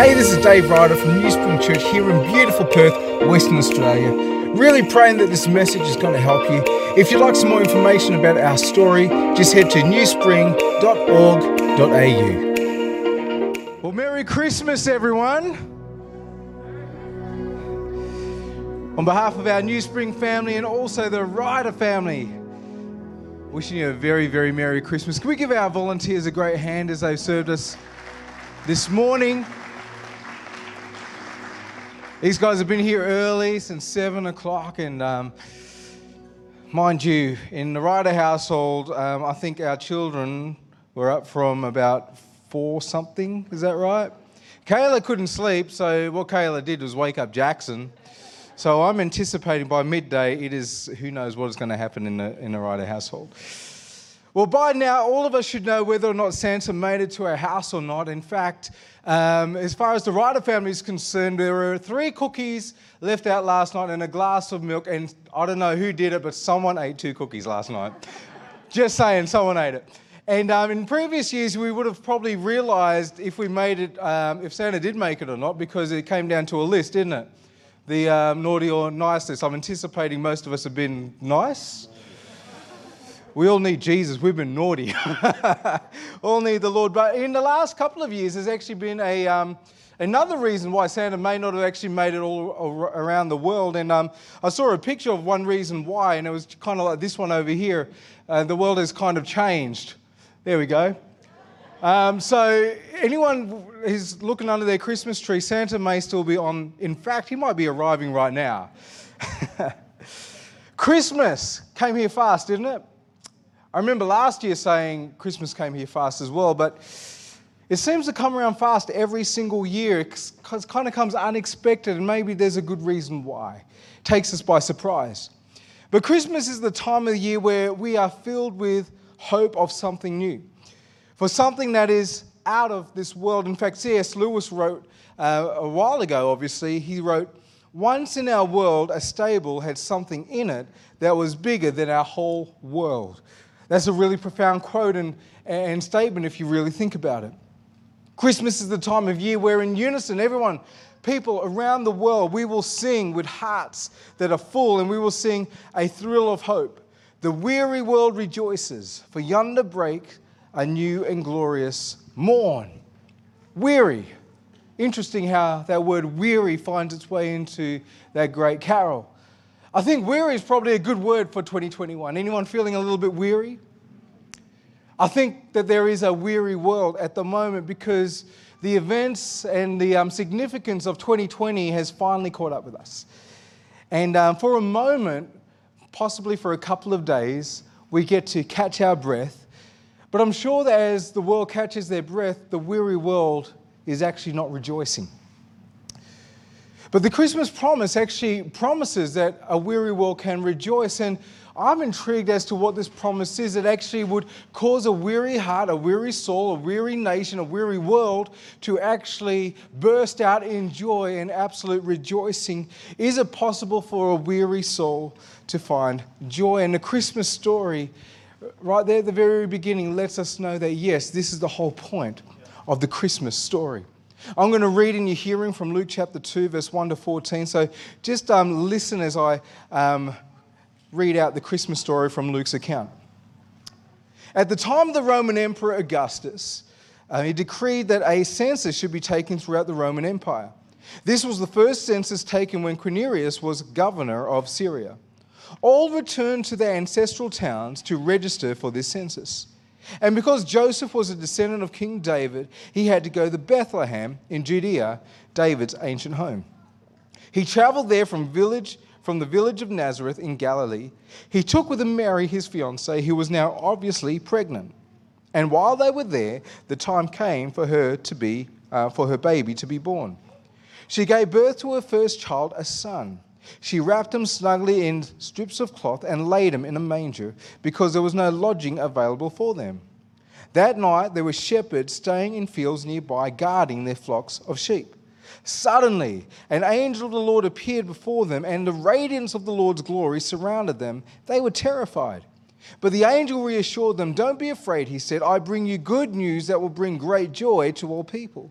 Hey, this is Dave Ryder from New Spring Church here in beautiful Perth, Western Australia. Really praying that this message is going to help you. If you'd like some more information about our story, just head to newspring.org.au. Well, Merry Christmas, everyone. On behalf of our New Spring family and also the Ryder family, wishing you a very, very Merry Christmas. Can we give our volunteers a great hand as they've served us this morning? These guys have been here early since seven o'clock, and um, mind you, in the Ryder household, um, I think our children were up from about four something. Is that right? Kayla couldn't sleep, so what Kayla did was wake up Jackson. So I'm anticipating by midday, it is who knows what is going to happen in the in the Ryder household. Well, by now, all of us should know whether or not Santa made it to our house or not. In fact, um, as far as the Ryder family is concerned, there were three cookies left out last night and a glass of milk. And I don't know who did it, but someone ate two cookies last night. Just saying, someone ate it. And um, in previous years, we would have probably realized if we made it, um, if Santa did make it or not, because it came down to a list, didn't it? The um, naughty or nice list. I'm anticipating most of us have been nice. We all need Jesus. We've been naughty. all need the Lord. But in the last couple of years, there's actually been a. Um, another reason why Santa may not have actually made it all around the world. And um, I saw a picture of one reason why, and it was kind of like this one over here. Uh, the world has kind of changed. There we go. Um, so, anyone who's looking under their Christmas tree, Santa may still be on. In fact, he might be arriving right now. Christmas came here fast, didn't it? I remember last year saying Christmas came here fast as well, but it seems to come around fast every single year. It kind of comes unexpected, and maybe there's a good reason why. It takes us by surprise. But Christmas is the time of the year where we are filled with hope of something new, for something that is out of this world. In fact, C.S. Lewis wrote uh, a while ago, obviously, he wrote, Once in our world, a stable had something in it that was bigger than our whole world. That's a really profound quote and, and statement if you really think about it. Christmas is the time of year where, in unison, everyone, people around the world, we will sing with hearts that are full and we will sing a thrill of hope. The weary world rejoices, for yonder break a new and glorious morn. Weary. Interesting how that word weary finds its way into that great carol. I think weary is probably a good word for 2021. Anyone feeling a little bit weary? I think that there is a weary world at the moment because the events and the um, significance of 2020 has finally caught up with us. And um, for a moment, possibly for a couple of days, we get to catch our breath. But I'm sure that as the world catches their breath, the weary world is actually not rejoicing. But the Christmas promise actually promises that a weary world can rejoice. And I'm intrigued as to what this promise is. It actually would cause a weary heart, a weary soul, a weary nation, a weary world to actually burst out in joy and absolute rejoicing. Is it possible for a weary soul to find joy? And the Christmas story, right there at the very beginning, lets us know that yes, this is the whole point of the Christmas story. I'm going to read in your hearing from Luke chapter 2, verse 1 to 14. So just um, listen as I um, read out the Christmas story from Luke's account. At the time of the Roman Emperor Augustus, uh, he decreed that a census should be taken throughout the Roman Empire. This was the first census taken when Quirinius was governor of Syria. All returned to their ancestral towns to register for this census. And because Joseph was a descendant of King David, he had to go to Bethlehem in Judea, David's ancient home. He traveled there from village from the village of Nazareth in Galilee. He took with him Mary, his fiancee, who was now obviously pregnant. And while they were there, the time came for her to be uh, for her baby to be born. She gave birth to her first child, a son. She wrapped him snugly in strips of cloth and laid him in a manger because there was no lodging available for them. That night there were shepherds staying in fields nearby, guarding their flocks of sheep. Suddenly, an angel of the Lord appeared before them, and the radiance of the Lord's glory surrounded them. They were terrified. But the angel reassured them, Don't be afraid, he said. I bring you good news that will bring great joy to all people.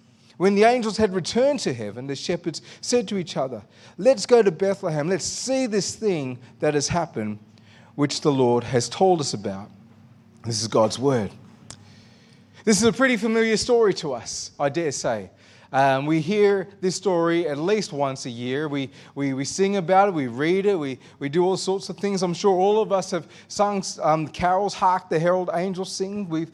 When the angels had returned to heaven, the shepherds said to each other, Let's go to Bethlehem. Let's see this thing that has happened, which the Lord has told us about. This is God's word. This is a pretty familiar story to us, I dare say. Um, we hear this story at least once a year. We, we, we sing about it, we read it, we, we do all sorts of things. I'm sure all of us have sung um, carols, Hark the Herald Angels Sing. we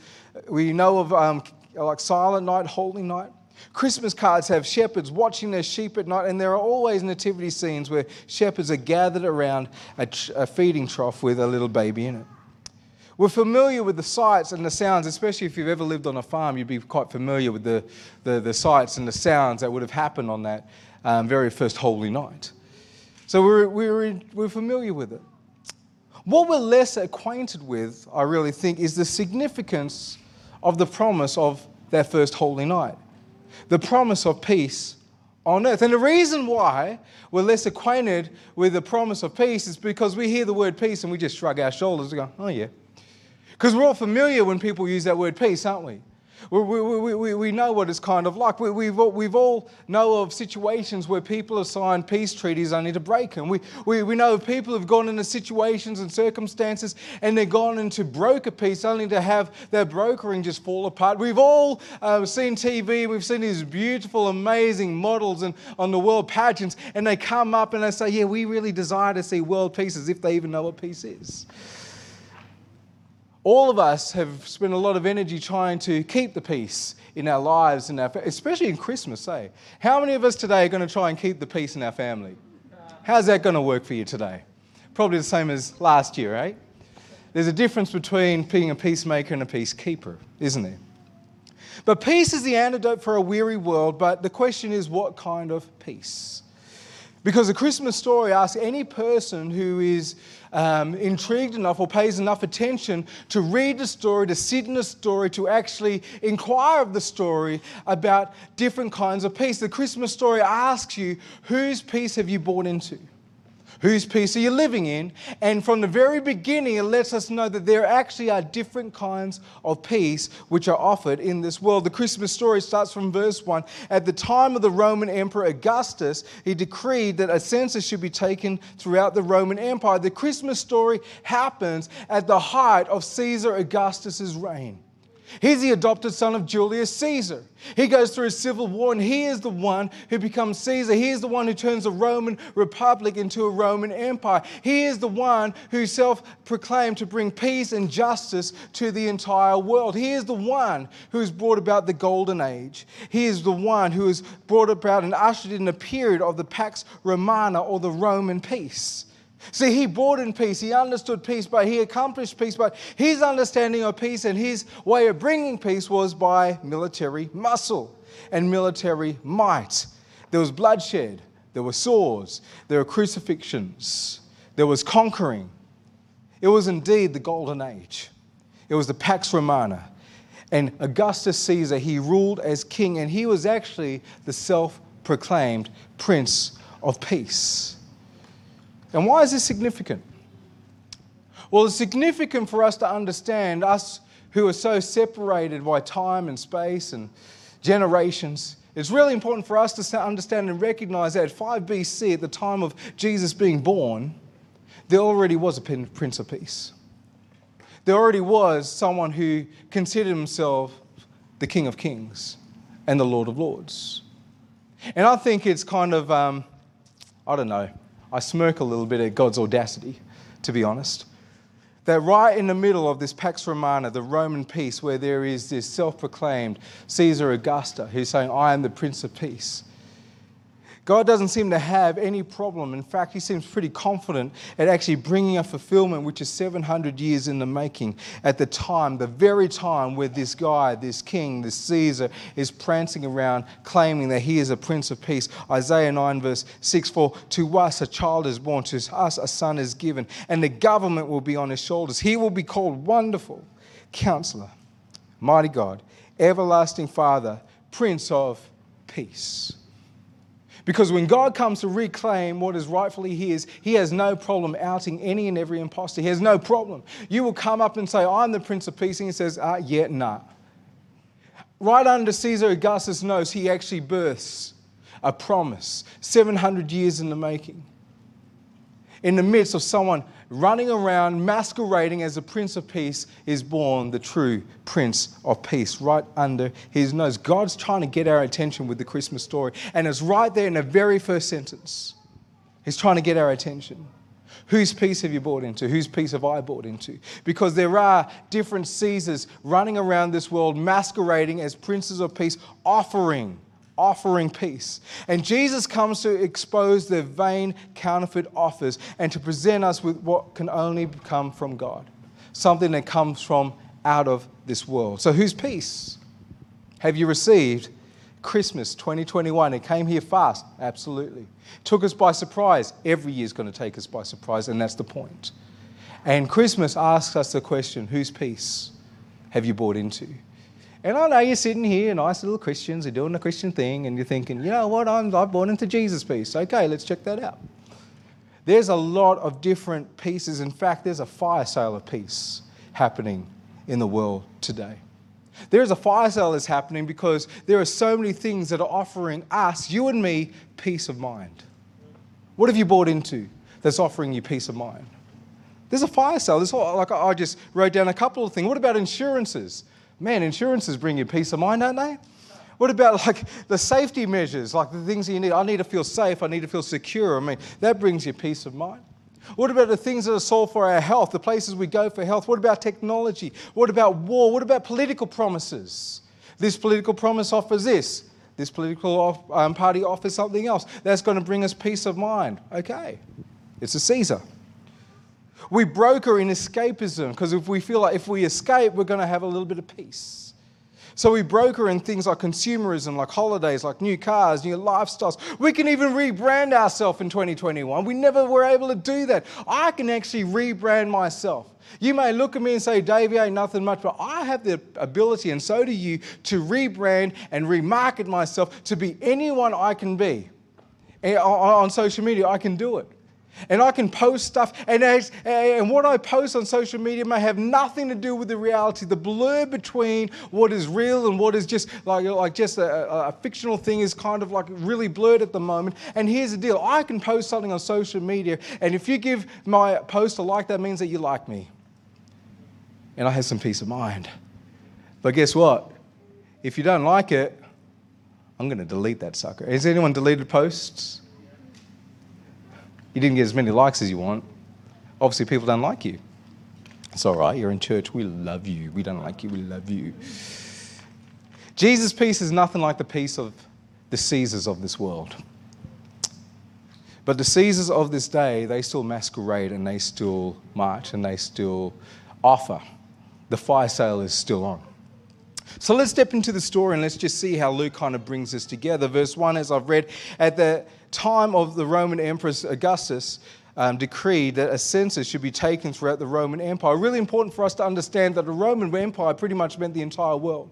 we know of um, like Silent Night, Holy Night. Christmas cards have shepherds watching their sheep at night, and there are always nativity scenes where shepherds are gathered around a, a feeding trough with a little baby in it. We're familiar with the sights and the sounds, especially if you've ever lived on a farm, you'd be quite familiar with the, the, the sights and the sounds that would have happened on that um, very first holy night. So we're, we're, we're familiar with it. What we're less acquainted with, I really think, is the significance of the promise of that first holy night the promise of peace on earth. And the reason why we're less acquainted with the promise of peace is because we hear the word peace and we just shrug our shoulders and go, oh, yeah, because we're all familiar when people use that word peace, aren't we? We, we, we, we know what it's kind of like. We, we've, all, we've all know of situations where people have signed peace treaties only to break them. We, we, we know people who've gone into situations and circumstances and they've gone into broker peace only to have their brokering just fall apart. We've all uh, seen TV, we've seen these beautiful, amazing models and, on the world pageants, and they come up and they say, Yeah, we really desire to see world peace as if they even know what peace is. All of us have spent a lot of energy trying to keep the peace in our lives, our, especially in Christmas, say. Eh? How many of us today are going to try and keep the peace in our family? How's that going to work for you today? Probably the same as last year, right? There's a difference between being a peacemaker and a peacekeeper, isn't there? But peace is the antidote for a weary world, but the question is what kind of peace? Because the Christmas story asks any person who is um, intrigued enough or pays enough attention to read the story, to sit in the story, to actually inquire of the story about different kinds of peace. The Christmas story asks you, whose peace have you bought into? Whose peace are you living in? And from the very beginning, it lets us know that there actually are different kinds of peace which are offered in this world. The Christmas story starts from verse 1. At the time of the Roman Emperor Augustus, he decreed that a census should be taken throughout the Roman Empire. The Christmas story happens at the height of Caesar Augustus's reign. He's the adopted son of Julius Caesar. He goes through a civil war and he is the one who becomes Caesar. He is the one who turns the Roman Republic into a Roman Empire. He is the one who self proclaimed to bring peace and justice to the entire world. He is the one who has brought about the Golden Age. He is the one who has brought about and ushered in a period of the Pax Romana or the Roman peace. See, he brought in peace, he understood peace, but he accomplished peace. But his understanding of peace and his way of bringing peace was by military muscle and military might. There was bloodshed, there were swords, there were crucifixions, there was conquering. It was indeed the golden age. It was the Pax Romana. And Augustus Caesar, he ruled as king, and he was actually the self proclaimed Prince of Peace. And why is this significant? Well, it's significant for us to understand, us who are so separated by time and space and generations. It's really important for us to understand and recognize that at 5 BC, at the time of Jesus being born, there already was a Prince of Peace. There already was someone who considered himself the King of Kings and the Lord of Lords. And I think it's kind of, um, I don't know, I smirk a little bit at God's audacity, to be honest. That right in the middle of this Pax Romana, the Roman peace, where there is this self proclaimed Caesar Augusta who's saying, I am the Prince of Peace. God doesn't seem to have any problem. In fact, he seems pretty confident at actually bringing a fulfillment which is 700 years in the making at the time, the very time where this guy, this king, this Caesar is prancing around claiming that he is a prince of peace. Isaiah 9, verse 6 For to us a child is born, to us a son is given, and the government will be on his shoulders. He will be called Wonderful, Counselor, Mighty God, Everlasting Father, Prince of Peace. Because when God comes to reclaim what is rightfully His, He has no problem outing any and every impostor. He has no problem. You will come up and say, I'm the Prince of Peace. And He says, ah, yeah, nah. Right under Caesar Augustus' nose, He actually births a promise, 700 years in the making. In the midst of someone running around masquerading as a Prince of Peace is born the true Prince of Peace right under his nose. God's trying to get our attention with the Christmas story, and it's right there in the very first sentence. He's trying to get our attention. Whose peace have you bought into? Whose peace have I bought into? Because there are different Caesars running around this world masquerading as princes of peace, offering offering peace. And Jesus comes to expose their vain counterfeit offers and to present us with what can only come from God, something that comes from out of this world. So, whose peace have you received? Christmas 2021. It came here fast, absolutely. Took us by surprise. Every year is going to take us by surprise, and that's the point. And Christmas asks us the question whose peace have you bought into? And I know you're sitting here, nice little Christians, you're doing the Christian thing, and you're thinking, you know what, I'm, I'm born into Jesus' peace. Okay, let's check that out. There's a lot of different pieces. In fact, there's a fire sale of peace happening in the world today. There's a fire sale that's happening because there are so many things that are offering us, you and me, peace of mind. What have you bought into that's offering you peace of mind? There's a fire sale. There's like I just wrote down a couple of things. What about insurances? Man, insurances bring you peace of mind, don't they? What about like the safety measures, like the things you need? I need to feel safe, I need to feel secure. I mean, that brings you peace of mind. What about the things that are sold for our health, the places we go for health? What about technology? What about war? What about political promises? This political promise offers this. This political um, party offers something else. That's going to bring us peace of mind. Okay, it's a Caesar. We broker in escapism because if we feel like if we escape, we're going to have a little bit of peace. So we broker in things like consumerism, like holidays, like new cars, new lifestyles. We can even rebrand ourselves in 2021. We never were able to do that. I can actually rebrand myself. You may look at me and say, Davey, ain't nothing much, but I have the ability, and so do you, to rebrand and remarket myself to be anyone I can be. Eh, on social media, I can do it and I can post stuff, and, as, and what I post on social media may have nothing to do with the reality. The blur between what is real and what is just like, like just a, a fictional thing is kind of like really blurred at the moment. And here's the deal I can post something on social media, and if you give my post a like, that means that you like me. And I have some peace of mind. But guess what? If you don't like it, I'm going to delete that sucker. Has anyone deleted posts? You didn't get as many likes as you want. Obviously, people don't like you. It's all right, you're in church. We love you. We don't like you, we love you. Jesus' peace is nothing like the peace of the Caesars of this world. But the Caesars of this day, they still masquerade and they still march and they still offer. The fire sale is still on. So let's step into the story and let's just see how Luke kind of brings this together. Verse 1, as I've read, at the time of the Roman Emperor Augustus, um, decreed that a census should be taken throughout the Roman Empire. Really important for us to understand that the Roman Empire pretty much meant the entire world.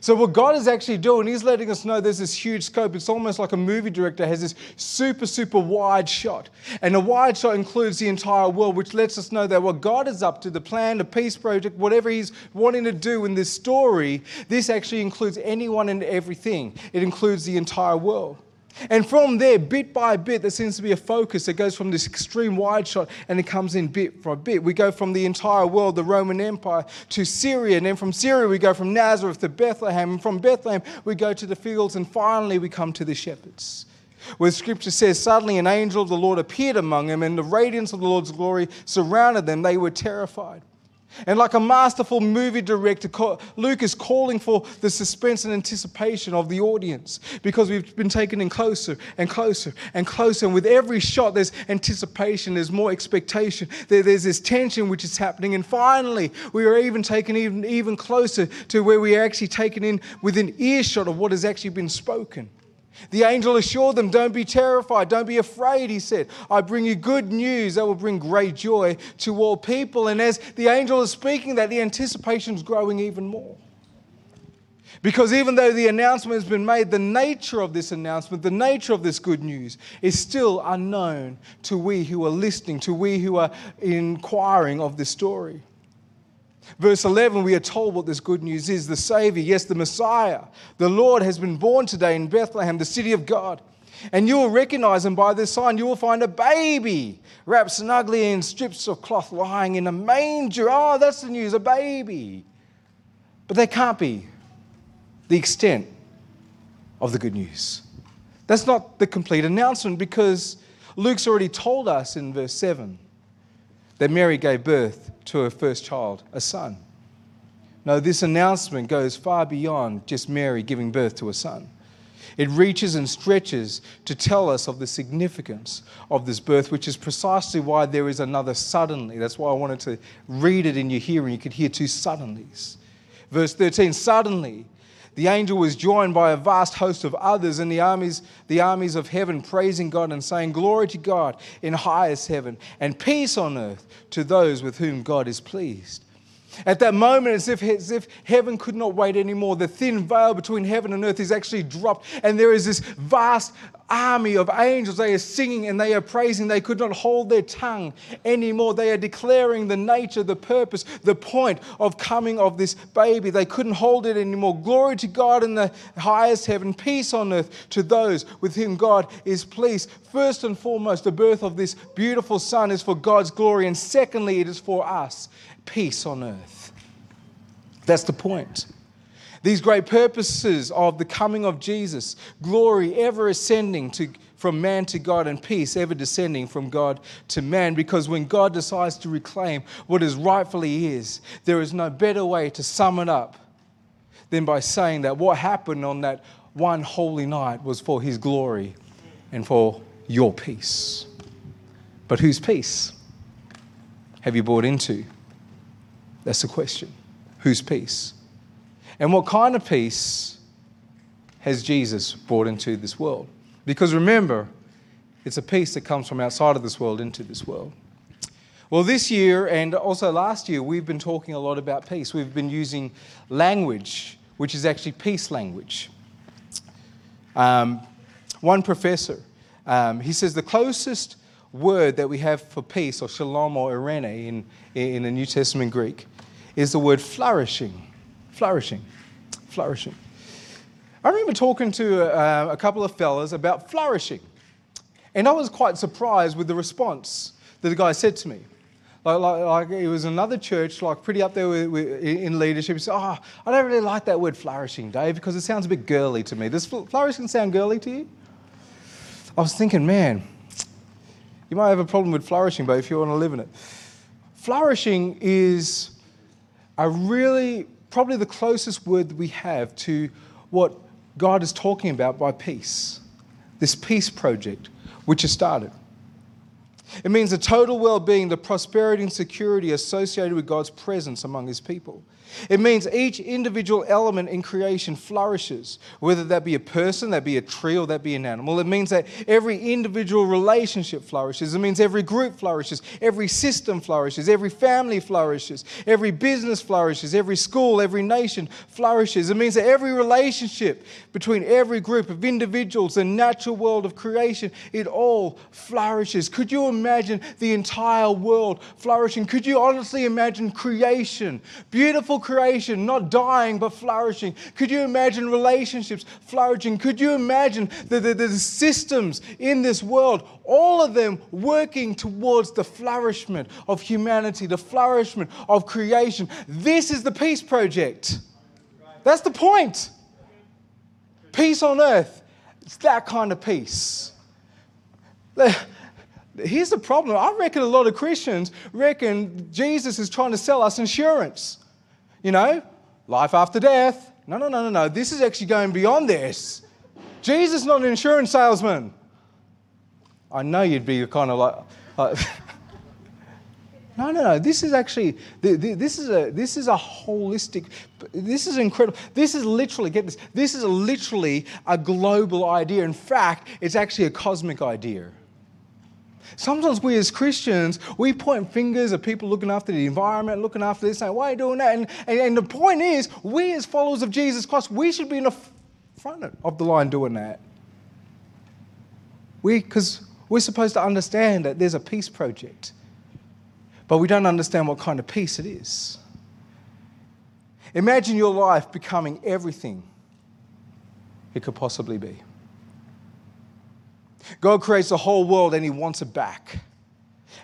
So, what God is actually doing, He's letting us know there's this huge scope. It's almost like a movie director has this super, super wide shot. And the wide shot includes the entire world, which lets us know that what God is up to, the plan, the peace project, whatever He's wanting to do in this story, this actually includes anyone and everything. It includes the entire world. And from there, bit by bit, there seems to be a focus that goes from this extreme wide shot and it comes in bit by bit. We go from the entire world, the Roman Empire, to Syria. And then from Syria, we go from Nazareth to Bethlehem. And from Bethlehem, we go to the fields. And finally, we come to the shepherds. Where scripture says, Suddenly an angel of the Lord appeared among them, and the radiance of the Lord's glory surrounded them. They were terrified. And like a masterful movie director, Luke is calling for the suspense and anticipation of the audience because we've been taken in closer and closer and closer. And with every shot, there's anticipation, there's more expectation, there's this tension which is happening. And finally, we are even taken even, even closer to where we are actually taken in within earshot of what has actually been spoken. The angel assured them, Don't be terrified, don't be afraid, he said. I bring you good news that will bring great joy to all people. And as the angel is speaking that, the anticipation is growing even more. Because even though the announcement has been made, the nature of this announcement, the nature of this good news is still unknown to we who are listening, to we who are inquiring of this story. Verse 11, we are told what this good news is the Savior, yes, the Messiah, the Lord has been born today in Bethlehem, the city of God. And you will recognize him by this sign. You will find a baby wrapped snugly in strips of cloth lying in a manger. Oh, that's the news, a baby. But that can't be the extent of the good news. That's not the complete announcement because Luke's already told us in verse 7 that Mary gave birth to her first child, a son. No, this announcement goes far beyond just Mary giving birth to a son. It reaches and stretches to tell us of the significance of this birth, which is precisely why there is another suddenly. That's why I wanted to read it in your hearing. You could hear two suddenlies. Verse 13 Suddenly, the angel was joined by a vast host of others and the armies, the armies of heaven praising God and saying, Glory to God in highest heaven, and peace on earth to those with whom God is pleased. At that moment, as if, as if heaven could not wait anymore, the thin veil between heaven and earth is actually dropped, and there is this vast army of angels. They are singing and they are praising. They could not hold their tongue anymore. They are declaring the nature, the purpose, the point of coming of this baby. They couldn't hold it anymore. Glory to God in the highest heaven, peace on earth to those with whom God is pleased. First and foremost, the birth of this beautiful son is for God's glory, and secondly, it is for us peace on earth. That's the point. These great purposes of the coming of Jesus, glory ever ascending to, from man to God, and peace ever descending from God to man. Because when God decides to reclaim what is rightfully his, there is no better way to sum it up than by saying that what happened on that one holy night was for his glory and for your peace. But whose peace have you bought into? That's the question. Whose peace? And what kind of peace has Jesus brought into this world? Because remember, it's a peace that comes from outside of this world into this world. Well, this year and also last year, we've been talking a lot about peace. We've been using language, which is actually peace language. Um, one professor, um, he says the closest word that we have for peace, or shalom or eirene in, in the New Testament Greek, is the word flourishing. Flourishing. Flourishing. I remember talking to uh, a couple of fellas about flourishing. And I was quite surprised with the response that the guy said to me. Like, like, like it was another church, like pretty up there with, with, in leadership. He said, Oh, I don't really like that word flourishing, Dave, because it sounds a bit girly to me. Does flourishing sound girly to you? I was thinking, man, you might have a problem with flourishing, but if you want to live in it. Flourishing is a really probably the closest word we have to what God is talking about by peace. This peace project, which has started. It means the total well being, the prosperity and security associated with God's presence among his people. It means each individual element in creation flourishes, whether that be a person, that be a tree, or that be an animal. It means that every individual relationship flourishes. It means every group flourishes, every system flourishes, every family flourishes, every business flourishes, every school, every nation flourishes. It means that every relationship between every group of individuals, the natural world of creation, it all flourishes. Could you imagine the entire world flourishing? Could you honestly imagine creation? Beautiful creation, not dying but flourishing? Could you imagine relationships flourishing? Could you imagine the, the, the systems in this world, all of them working towards the flourishment of humanity, the flourishment of creation? This is the peace project. That's the point. Peace on earth. It's that kind of peace. here's the problem. I reckon a lot of Christians reckon Jesus is trying to sell us insurance. You know, life after death. No, no, no, no, no. This is actually going beyond this. Jesus is not an insurance salesman. I know you'd be kind of like, like no, no, no. This is actually this is a this is a holistic. This is incredible. This is literally get this. This is literally a global idea. In fact, it's actually a cosmic idea. Sometimes we as Christians, we point fingers at people looking after the environment, looking after this, saying, why are you doing that? And, and, and the point is, we as followers of Jesus Christ, we should be in the front of the line doing that. We, because we're supposed to understand that there's a peace project, but we don't understand what kind of peace it is. Imagine your life becoming everything it could possibly be. God creates the whole world and He wants it back.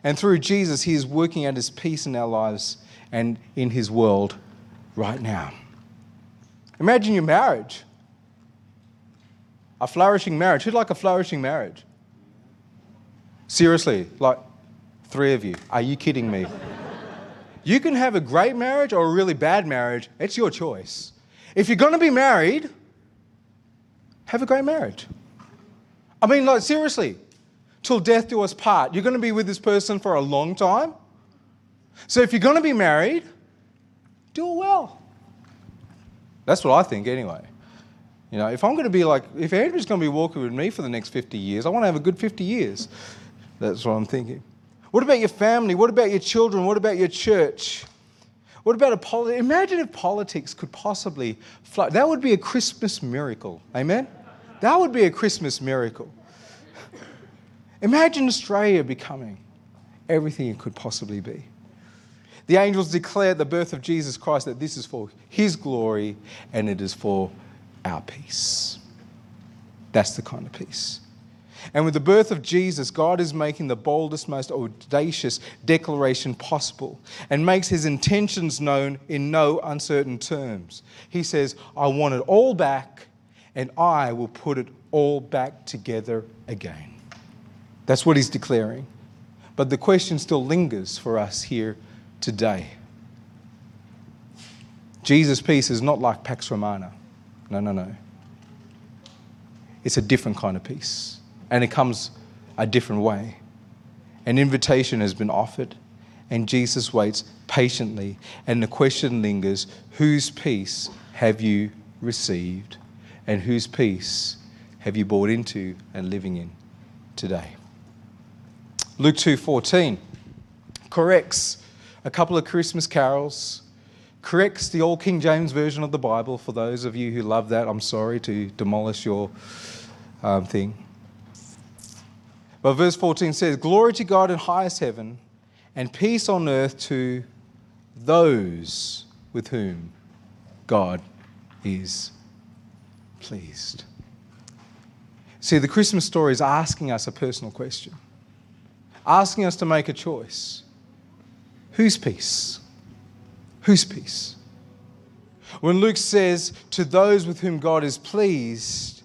And through Jesus, He is working out His peace in our lives and in His world right now. Imagine your marriage. A flourishing marriage. Who'd like a flourishing marriage? Seriously, like three of you. Are you kidding me? you can have a great marriage or a really bad marriage. It's your choice. If you're going to be married, have a great marriage. I mean, like, seriously, till death do us part. You're going to be with this person for a long time. So if you're going to be married, do it well. That's what I think, anyway. You know, if I'm going to be like, if Andrew's going to be walking with me for the next 50 years, I want to have a good 50 years. That's what I'm thinking. What about your family? What about your children? What about your church? What about a politics? Imagine if politics could possibly flow. That would be a Christmas miracle. Amen? That would be a Christmas miracle. Imagine Australia becoming everything it could possibly be. The angels declare at the birth of Jesus Christ that this is for his glory and it is for our peace. That's the kind of peace. And with the birth of Jesus, God is making the boldest, most audacious declaration possible and makes his intentions known in no uncertain terms. He says, I want it all back, and I will put it all back together again. That's what he's declaring. But the question still lingers for us here today. Jesus' peace is not like Pax Romana. No, no, no. It's a different kind of peace, and it comes a different way. An invitation has been offered, and Jesus waits patiently, and the question lingers whose peace have you received, and whose peace have you bought into and living in today? Luke 2:14 corrects a couple of Christmas carols corrects the old King James Version of the Bible. For those of you who love that, I'm sorry to demolish your um, thing. But verse 14 says, Glory to God in highest heaven, and peace on earth to those with whom God is pleased. See, the Christmas story is asking us a personal question, asking us to make a choice. Whose peace? Whose peace? When Luke says, to those with whom God is pleased,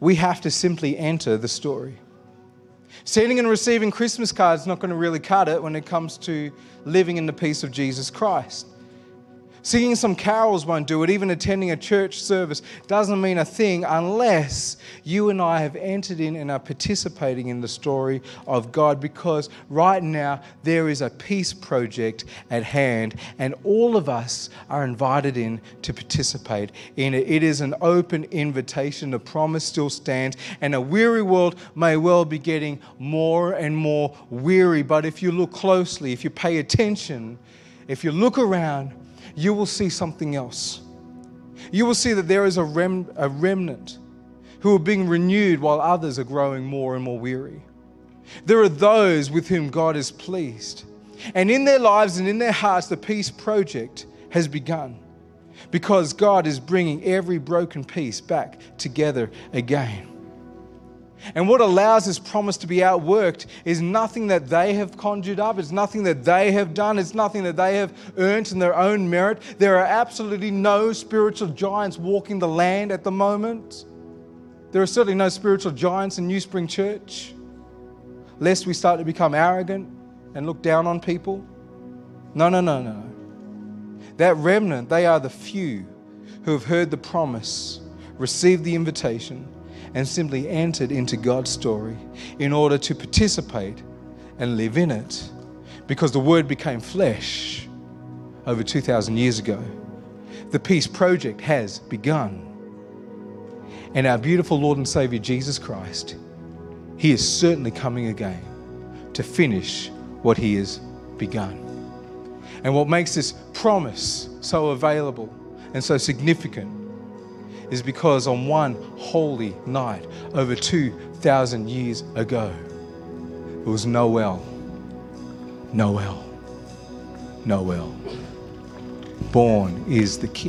we have to simply enter the story. Sending and receiving Christmas cards is not going to really cut it when it comes to living in the peace of Jesus Christ. Singing some carols won't do it. Even attending a church service doesn't mean a thing unless you and I have entered in and are participating in the story of God. Because right now there is a peace project at hand, and all of us are invited in to participate in it. It is an open invitation. The promise still stands, and a weary world may well be getting more and more weary. But if you look closely, if you pay attention, if you look around, you will see something else. You will see that there is a, rem- a remnant who are being renewed while others are growing more and more weary. There are those with whom God is pleased. And in their lives and in their hearts, the peace project has begun because God is bringing every broken piece back together again. And what allows this promise to be outworked is nothing that they have conjured up, it's nothing that they have done, it's nothing that they have earned in their own merit. There are absolutely no spiritual giants walking the land at the moment. There are certainly no spiritual giants in New Spring Church. lest we start to become arrogant and look down on people. No, no, no, no. That remnant, they are the few who have heard the promise, received the invitation, and simply entered into God's story in order to participate and live in it because the Word became flesh over 2,000 years ago. The peace project has begun. And our beautiful Lord and Savior Jesus Christ, He is certainly coming again to finish what He has begun. And what makes this promise so available and so significant is because on one holy night over 2,000 years ago, it was Noel, Noel, Noel. Born is the King.